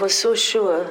was so sure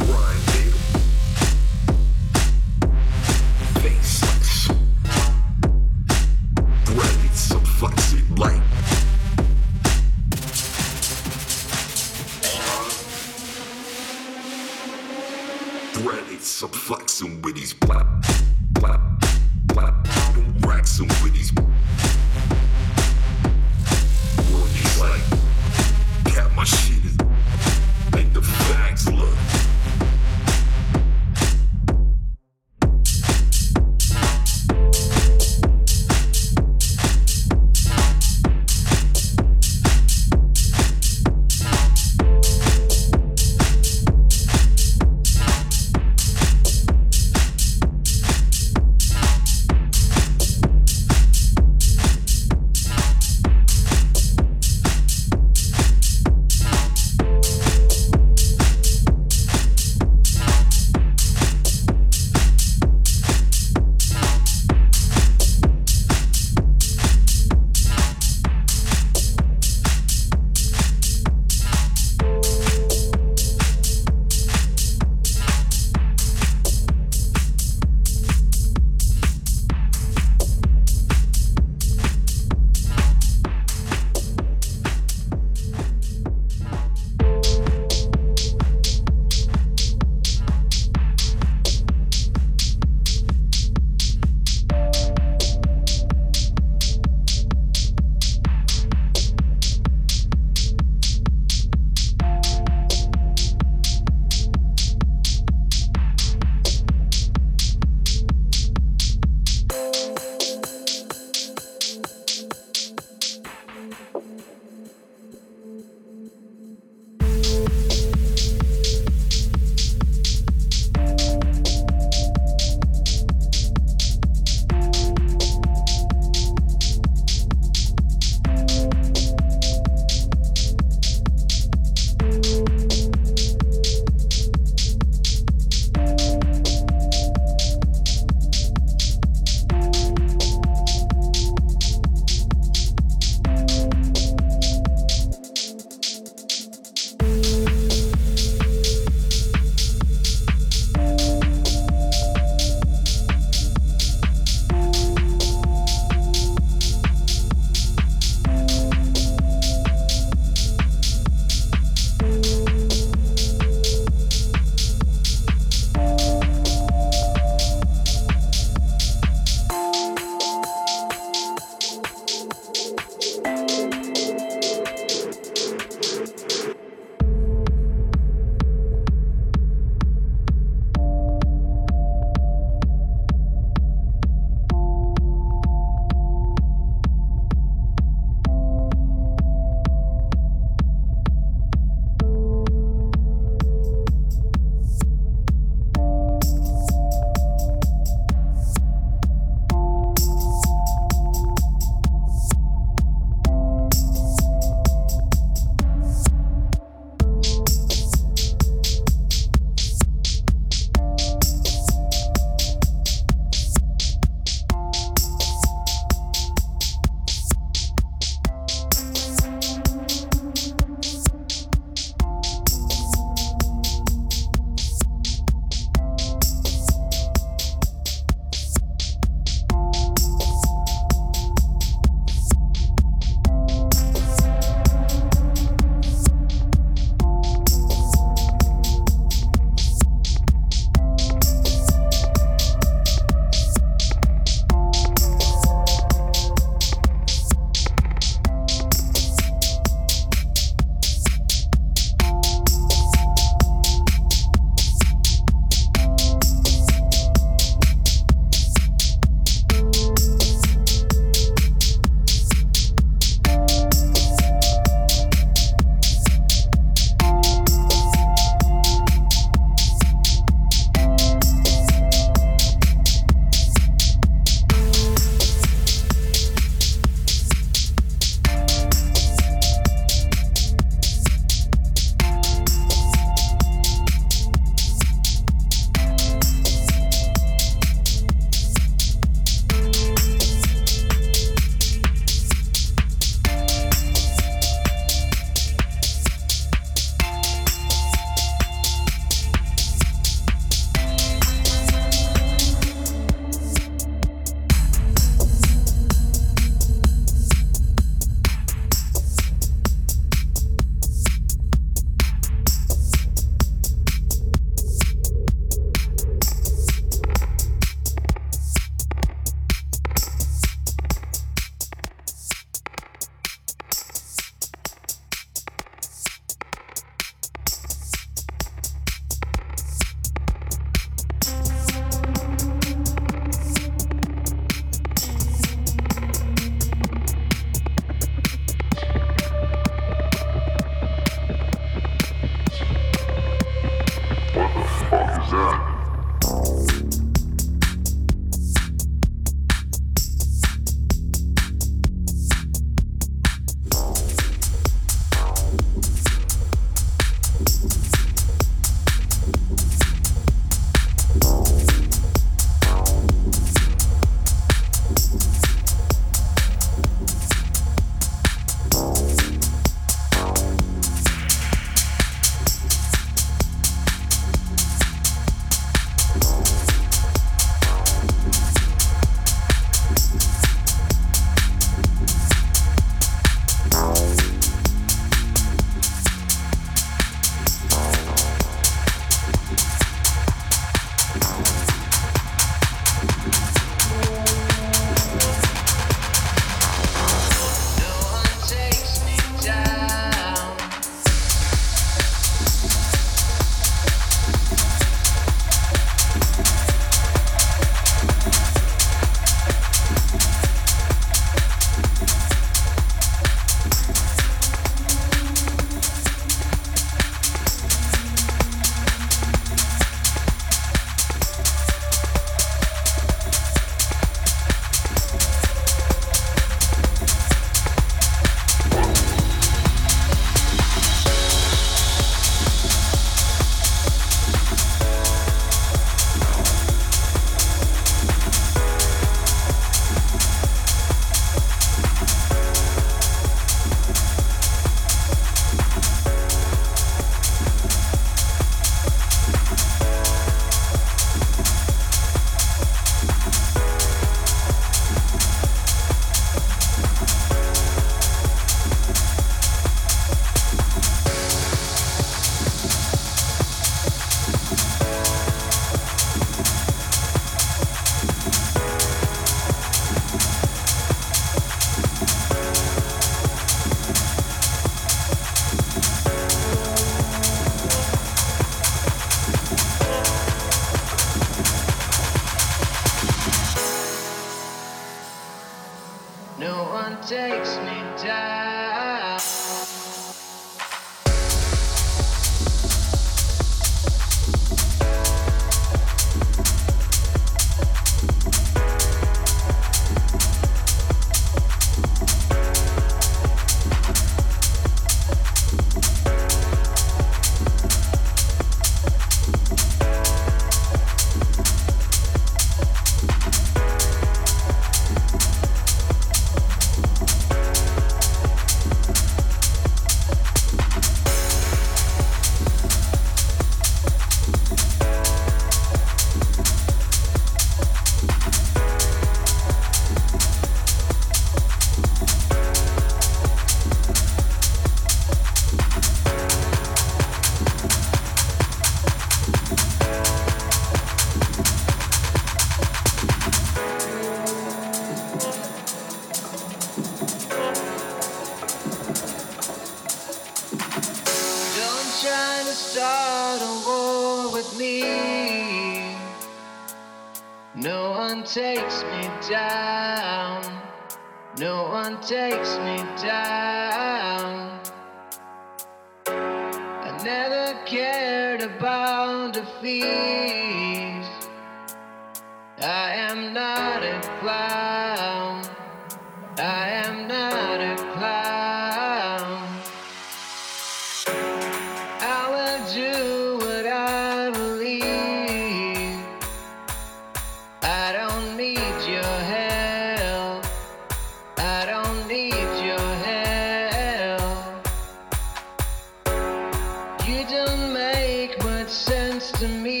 Me.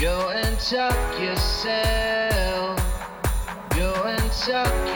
Go and tuck yourself. Go and tuck.